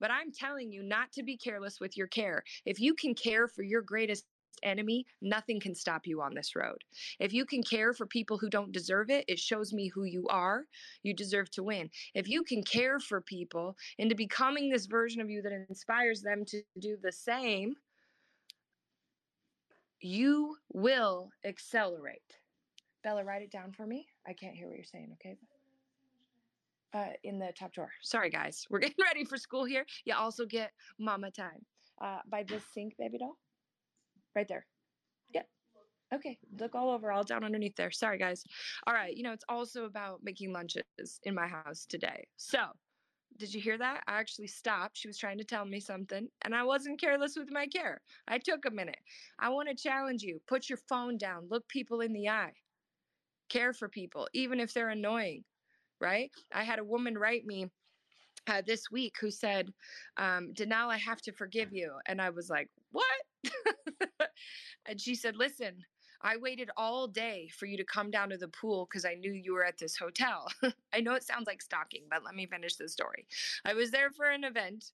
Speaker 2: But I'm telling you not to be careless with your care. If you can care for your greatest enemy, nothing can stop you on this road. If you can care for people who don't deserve it, it shows me who you are. You deserve to win. If you can care for people into becoming this version of you that inspires them to do the same, you will accelerate. Bella, write it down for me. I can't hear what you're saying, okay? Uh, in the top drawer. Sorry, guys. We're getting ready for school here. You also get mama time uh, by this sink, baby doll. Right there. Yep. Okay. Look all over, all down underneath there. Sorry, guys. All right. You know, it's also about making lunches in my house today. So, did you hear that? I actually stopped. She was trying to tell me something, and I wasn't careless with my care. I took a minute. I want to challenge you put your phone down, look people in the eye, care for people, even if they're annoying, right? I had a woman write me uh, this week who said, um, Danelle, I have to forgive you. And I was like, what? and she said, Listen, I waited all day for you to come down to the pool because I knew you were at this hotel. I know it sounds like stalking, but let me finish the story. I was there for an event.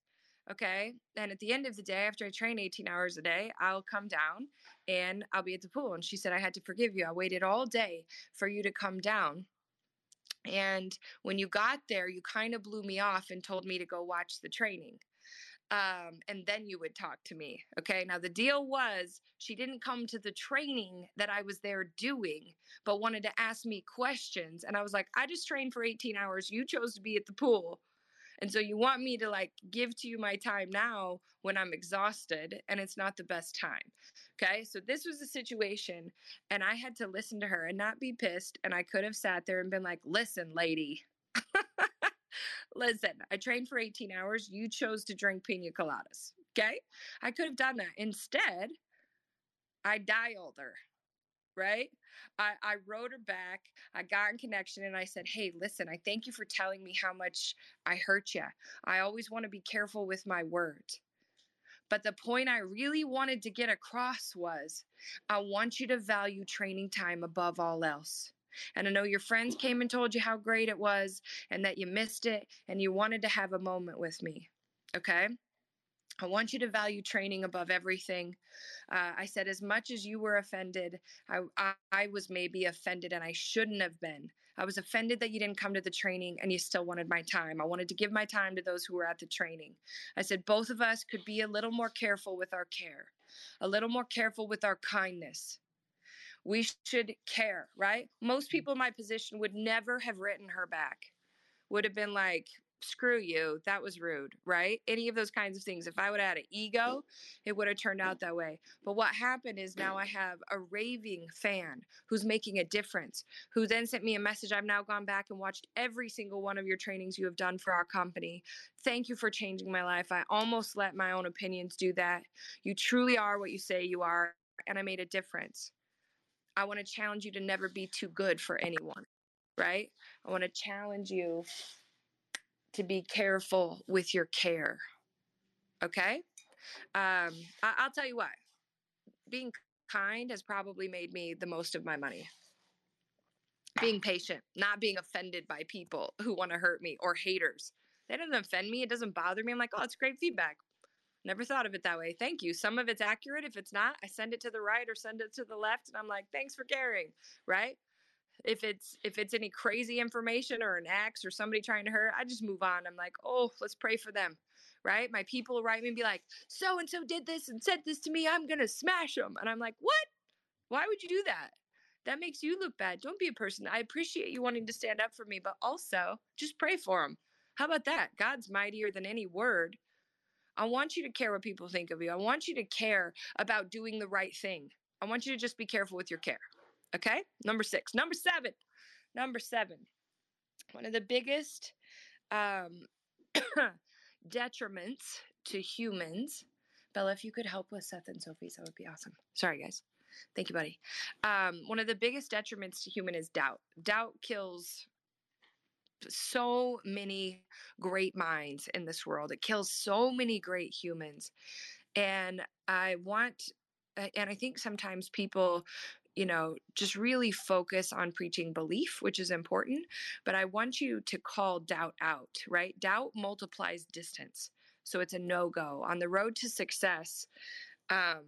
Speaker 2: Okay. And at the end of the day, after I train 18 hours a day, I'll come down and I'll be at the pool. And she said, I had to forgive you. I waited all day for you to come down. And when you got there, you kind of blew me off and told me to go watch the training um, and then you would talk to me. Okay. Now, the deal was she didn't come to the training that I was there doing, but wanted to ask me questions. And I was like, I just trained for 18 hours. You chose to be at the pool. And so you want me to like give to you my time now when I'm exhausted and it's not the best time. Okay. So this was a situation and I had to listen to her and not be pissed. And I could have sat there and been like, listen, lady. Listen, I trained for 18 hours. You chose to drink pina coladas. Okay. I could have done that. Instead, I dialed her, right? I, I wrote her back. I got in connection and I said, Hey, listen, I thank you for telling me how much I hurt you. I always want to be careful with my words. But the point I really wanted to get across was I want you to value training time above all else. And I know your friends came and told you how great it was and that you missed it and you wanted to have a moment with me. Okay? I want you to value training above everything. Uh, I said, as much as you were offended, I, I, I was maybe offended and I shouldn't have been. I was offended that you didn't come to the training and you still wanted my time. I wanted to give my time to those who were at the training. I said, both of us could be a little more careful with our care, a little more careful with our kindness we should care, right? Most mm. people in my position would never have written her back, would have been like, screw you, that was rude, right? Any of those kinds of things. If I would have had an ego, it would have turned out that way. But what happened is now I have a raving fan who's making a difference, who then sent me a message. I've now gone back and watched every single one of your trainings you have done for our company. Thank you for changing my life. I almost let my own opinions do that. You truly are what you say you are, and I made a difference. I want to challenge you to never be too good for anyone, right? I want to challenge you to be careful with your care. Okay? Um, I- I'll tell you what, being kind has probably made me the most of my money. Being patient, not being offended by people who want to hurt me or haters. That doesn't offend me. It doesn't bother me. I'm like, oh, it's great feedback. Never thought of it that way. Thank you. Some of it's accurate. If it's not, I send it to the right or send it to the left and I'm like, "Thanks for caring." Right? If it's if it's any crazy information or an axe or somebody trying to hurt, I just move on. I'm like, "Oh, let's pray for them." Right? My people write me and be like, "So and so did this and said this to me. I'm going to smash them." And I'm like, "What? Why would you do that?" That makes you look bad. Don't be a person. I appreciate you wanting to stand up for me, but also just pray for them. How about that? God's mightier than any word. I want you to care what people think of you. I want you to care about doing the right thing. I want you to just be careful with your care. Okay? Number six. Number seven. Number seven. One of the biggest um, detriments to humans. Bella, if you could help with Seth and Sophie's, that would be awesome. Sorry, guys. Thank you, buddy. Um, one of the biggest detriments to human is doubt. Doubt kills so many great minds in this world. It kills so many great humans. And I want, and I think sometimes people, you know, just really focus on preaching belief, which is important. But I want you to call doubt out, right? Doubt multiplies distance. So it's a no go. On the road to success, um,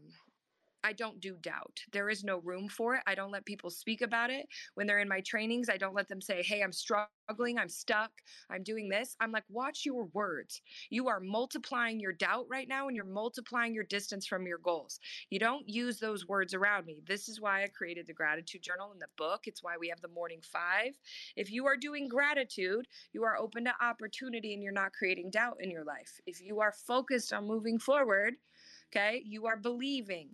Speaker 2: I don't do doubt. There is no room for it. I don't let people speak about it. When they're in my trainings, I don't let them say, Hey, I'm struggling. I'm stuck. I'm doing this. I'm like, watch your words. You are multiplying your doubt right now and you're multiplying your distance from your goals. You don't use those words around me. This is why I created the gratitude journal in the book. It's why we have the morning five. If you are doing gratitude, you are open to opportunity and you're not creating doubt in your life. If you are focused on moving forward, okay, you are believing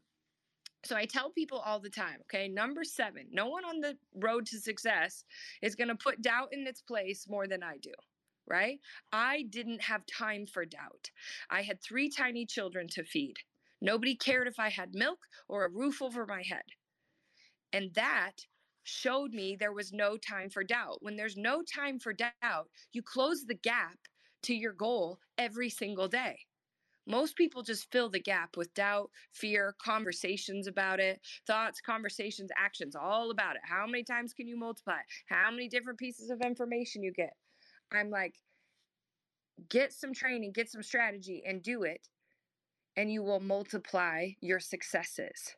Speaker 2: so I tell people all the time, okay, number seven, no one on the road to success is going to put doubt in its place more than I do, right? I didn't have time for doubt. I had three tiny children to feed. Nobody cared if I had milk or a roof over my head. And that showed me there was no time for doubt. When there's no time for doubt, you close the gap to your goal every single day. Most people just fill the gap with doubt, fear, conversations about it, thoughts, conversations, actions, all about it. How many times can you multiply? How many different pieces of information you get? I'm like, get some training, get some strategy, and do it, and you will multiply your successes.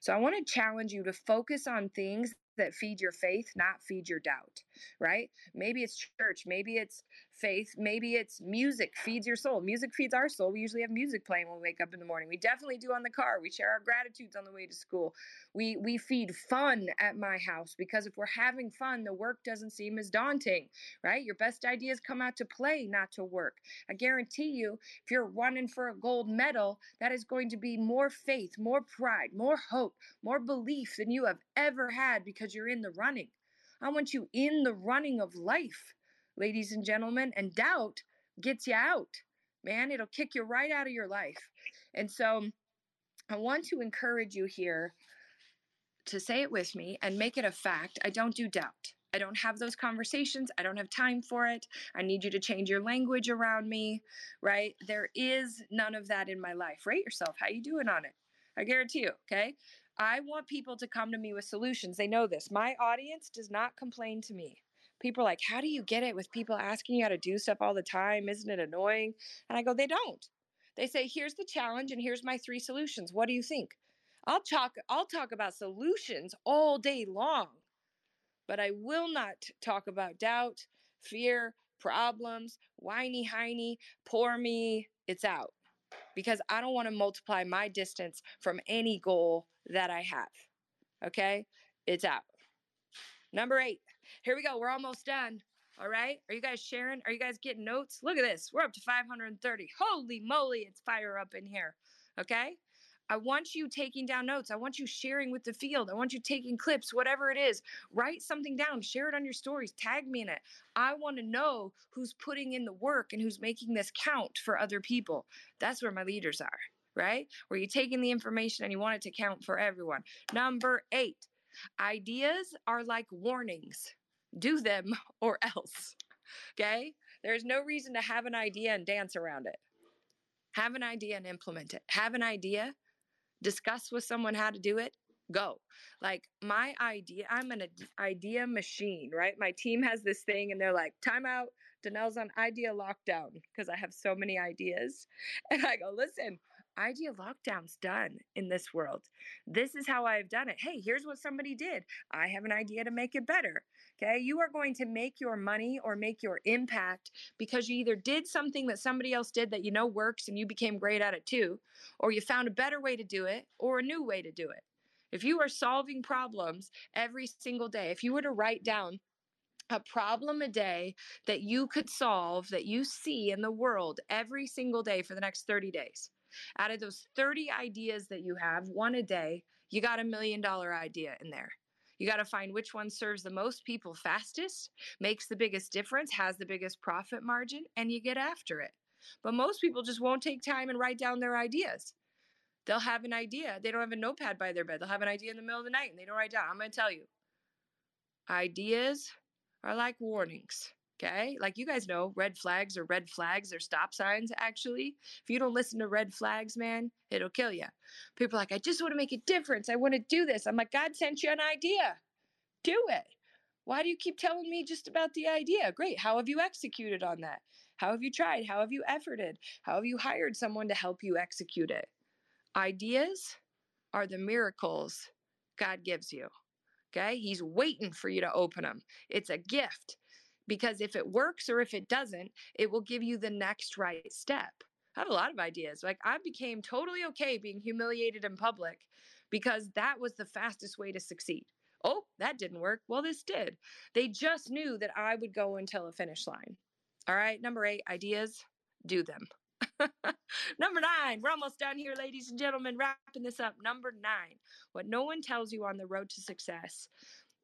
Speaker 2: So I want to challenge you to focus on things that feed your faith, not feed your doubt, right? Maybe it's church, maybe it's faith, maybe it's music feeds your soul. Music feeds our soul. We usually have music playing when we wake up in the morning. We definitely do on the car. We share our gratitudes on the way to school. We we feed fun at my house because if we're having fun, the work doesn't seem as daunting, right? Your best ideas come out to play, not to work. I guarantee you, if you're running for a gold medal, that is going to be more faith, more pride, more hope, more belief than you have ever had because you're in the running. I want you in the running of life, ladies and gentlemen, and doubt gets you out. Man, it'll kick you right out of your life. And so I want to encourage you here to say it with me and make it a fact. I don't do doubt. I don't have those conversations. I don't have time for it. I need you to change your language around me, right? There is none of that in my life. Rate yourself. How you doing on it? I guarantee you, okay? I want people to come to me with solutions. They know this. My audience does not complain to me. People are like, How do you get it with people asking you how to do stuff all the time? Isn't it annoying? And I go, They don't. They say, Here's the challenge and here's my three solutions. What do you think? I'll talk, I'll talk about solutions all day long, but I will not talk about doubt, fear, problems, whiny, hiney, poor me. It's out because I don't want to multiply my distance from any goal that I have. Okay? It's out. Number eight. Here we go. We're almost done. All right. Are you guys sharing? Are you guys getting notes? Look at this. We're up to 530. Holy moly, it's fire up in here. Okay. I want you taking down notes. I want you sharing with the field. I want you taking clips, whatever it is. Write something down, share it on your stories, tag me in it. I want to know who's putting in the work and who's making this count for other people. That's where my leaders are right? Where you're taking the information and you want it to count for everyone. Number eight, ideas are like warnings. Do them or else. Okay? There's no reason to have an idea and dance around it. Have an idea and implement it. Have an idea, discuss with someone how to do it, go. Like my idea, I'm an idea machine, right? My team has this thing and they're like, time out. Danelle's on idea lockdown because I have so many ideas. And I go, listen, idea lockdown's done in this world. This is how I've done it. Hey, here's what somebody did. I have an idea to make it better. Okay. You are going to make your money or make your impact because you either did something that somebody else did that you know works and you became great at it too, or you found a better way to do it or a new way to do it. If you are solving problems every single day, if you were to write down a problem a day that you could solve that you see in the world every single day for the next 30 days. Out of those 30 ideas that you have, one a day, you got a million dollar idea in there. You got to find which one serves the most people fastest, makes the biggest difference, has the biggest profit margin, and you get after it. But most people just won't take time and write down their ideas. They'll have an idea. They don't have a notepad by their bed. They'll have an idea in the middle of the night and they don't write down. I'm going to tell you ideas are like warnings. Okay. Like you guys know, red flags are red flags. They're stop signs, actually. If you don't listen to red flags, man, it'll kill you. People are like, I just want to make a difference. I want to do this. I'm like, God sent you an idea. Do it. Why do you keep telling me just about the idea? Great. How have you executed on that? How have you tried? How have you efforted? How have you hired someone to help you execute it? Ideas are the miracles God gives you. Okay. He's waiting for you to open them. It's a gift because if it works or if it doesn't, it will give you the next right step. I have a lot of ideas. Like I became totally okay being humiliated in public because that was the fastest way to succeed. Oh, that didn't work. Well, this did. They just knew that I would go until a finish line. All right, number eight, ideas, do them. Number nine, we're almost done here, ladies and gentlemen, wrapping this up. Number nine, what no one tells you on the road to success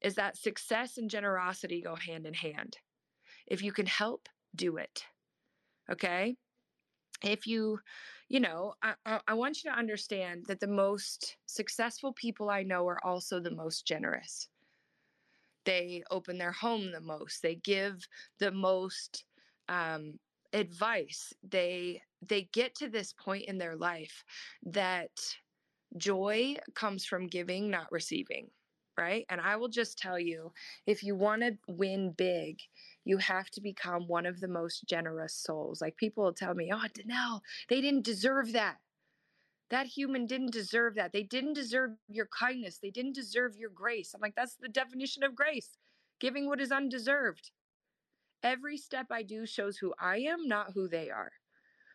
Speaker 2: is that success and generosity go hand in hand. If you can help, do it. Okay? If you, you know, I, I want you to understand that the most successful people I know are also the most generous. They open their home the most, they give the most um, advice. They they get to this point in their life that joy comes from giving, not receiving right? And I will just tell you if you want to win big, you have to become one of the most generous souls. Like people will tell me, oh, Danelle, they didn't deserve that. That human didn't deserve that. They didn't deserve your kindness. They didn't deserve your grace. I'm like, that's the definition of grace giving what is undeserved. Every step I do shows who I am, not who they are.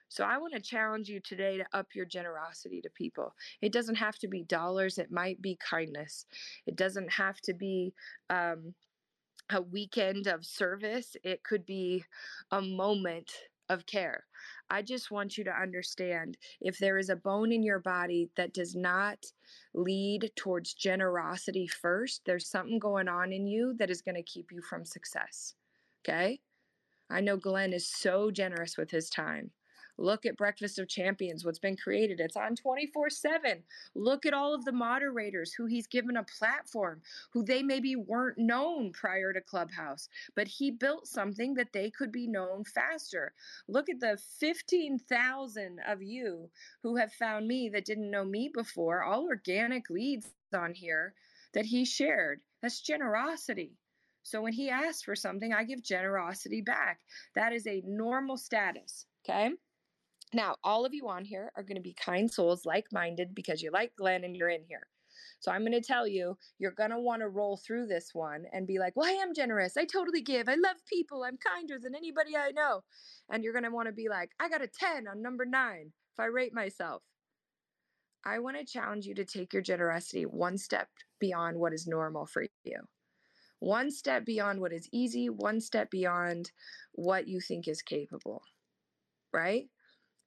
Speaker 2: So I want to challenge you today to up your generosity to people. It doesn't have to be dollars, it might be kindness. It doesn't have to be um, a weekend of service, it could be a moment of care. I just want you to understand if there is a bone in your body that does not lead towards generosity first, there's something going on in you that is going to keep you from success. Okay? I know Glenn is so generous with his time. Look at Breakfast of Champions, what's been created. It's on 24 7. Look at all of the moderators who he's given a platform, who they maybe weren't known prior to Clubhouse, but he built something that they could be known faster. Look at the 15,000 of you who have found me that didn't know me before, all organic leads on here that he shared. That's generosity. So when he asks for something, I give generosity back. That is a normal status. Okay. Now, all of you on here are going to be kind souls, like minded, because you like Glenn and you're in here. So I'm going to tell you, you're going to want to roll through this one and be like, well, I am generous. I totally give. I love people. I'm kinder than anybody I know. And you're going to want to be like, I got a 10 on number nine if I rate myself. I want to challenge you to take your generosity one step beyond what is normal for you. One step beyond what is easy, one step beyond what you think is capable, right?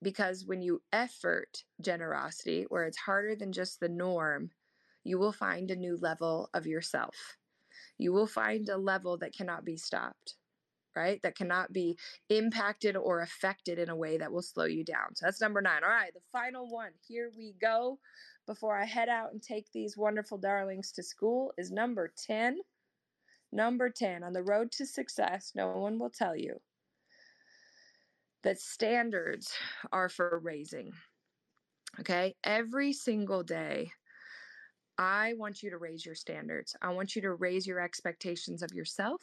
Speaker 2: Because when you effort generosity, where it's harder than just the norm, you will find a new level of yourself. You will find a level that cannot be stopped, right? That cannot be impacted or affected in a way that will slow you down. So that's number nine. All right, the final one. Here we go. Before I head out and take these wonderful darlings to school, is number 10. Number 10 on the road to success, no one will tell you that standards are for raising. Okay, every single day, I want you to raise your standards. I want you to raise your expectations of yourself,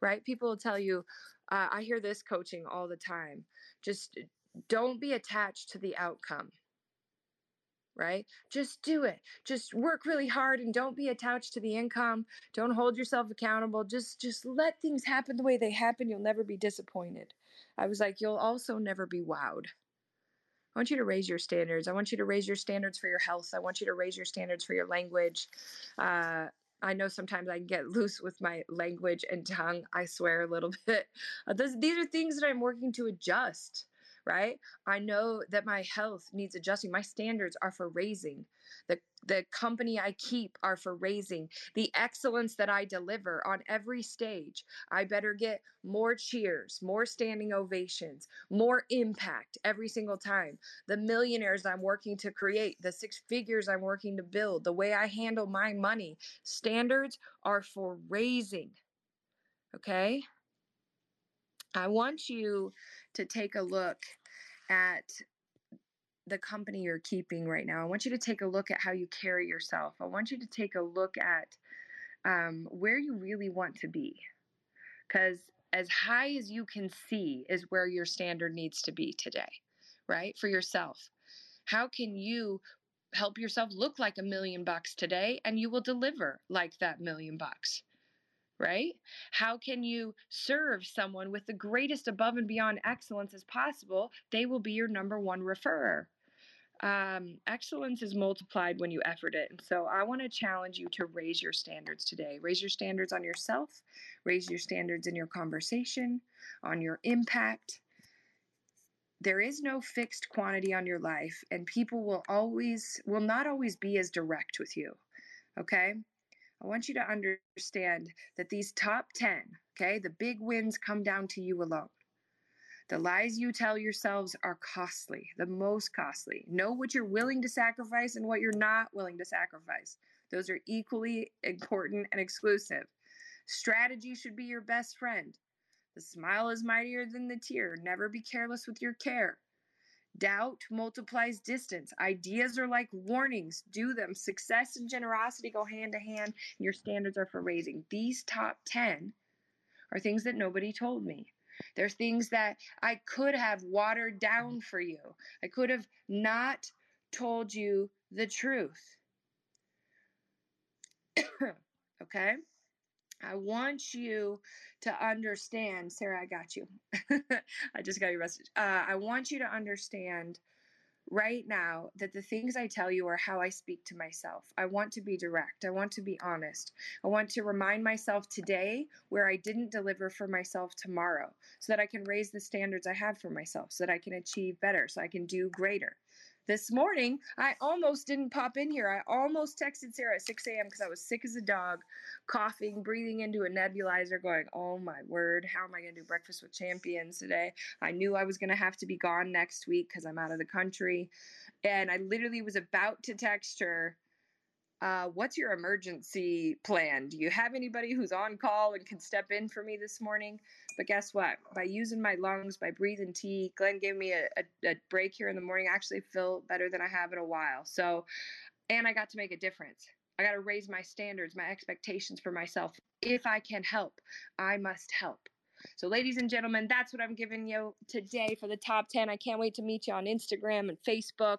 Speaker 2: right? People will tell you, uh, I hear this coaching all the time just don't be attached to the outcome right? Just do it. Just work really hard and don't be attached to the income. Don't hold yourself accountable. Just just let things happen the way they happen. You'll never be disappointed. I was like, you'll also never be wowed. I want you to raise your standards. I want you to raise your standards for your health. I want you to raise your standards for your language. Uh, I know sometimes I get loose with my language and tongue. I swear a little bit. Uh, these are things that I'm working to adjust right? I know that my health needs adjusting. My standards are for raising. The the company I keep are for raising. The excellence that I deliver on every stage. I better get more cheers, more standing ovations, more impact every single time. The millionaires I'm working to create, the six figures I'm working to build, the way I handle my money. Standards are for raising. Okay? I want you to take a look at the company you're keeping right now. I want you to take a look at how you carry yourself. I want you to take a look at um, where you really want to be. Because as high as you can see is where your standard needs to be today, right? For yourself. How can you help yourself look like a million bucks today and you will deliver like that million bucks? Right? How can you serve someone with the greatest above and beyond excellence as possible? They will be your number one referrer. Um, excellence is multiplied when you effort it. And so I want to challenge you to raise your standards today. Raise your standards on yourself, raise your standards in your conversation, on your impact. There is no fixed quantity on your life, and people will always, will not always be as direct with you. Okay? I want you to understand that these top 10, okay, the big wins come down to you alone. The lies you tell yourselves are costly, the most costly. Know what you're willing to sacrifice and what you're not willing to sacrifice. Those are equally important and exclusive. Strategy should be your best friend. The smile is mightier than the tear. Never be careless with your care. Doubt multiplies distance. Ideas are like warnings. Do them. Success and generosity go hand to hand, and your standards are for raising. These top 10 are things that nobody told me. There's things that I could have watered down mm-hmm. for you. I could have not told you the truth. okay? I want you to understand, Sarah, I got you. I just got your message. Uh, I want you to understand right now that the things I tell you are how I speak to myself. I want to be direct. I want to be honest. I want to remind myself today where I didn't deliver for myself tomorrow so that I can raise the standards I have for myself, so that I can achieve better, so I can do greater. This morning, I almost didn't pop in here. I almost texted Sarah at 6 a.m. because I was sick as a dog, coughing, breathing into a nebulizer, going, Oh my word, how am I going to do breakfast with champions today? I knew I was going to have to be gone next week because I'm out of the country. And I literally was about to text her uh, what's your emergency plan? Do you have anybody who's on call and can step in for me this morning? But guess what? By using my lungs, by breathing tea, Glenn gave me a, a, a break here in the morning. I actually feel better than I have in a while. So, and I got to make a difference. I got to raise my standards, my expectations for myself. If I can help, I must help. So, ladies and gentlemen, that's what I'm giving you today for the top 10. I can't wait to meet you on Instagram and Facebook.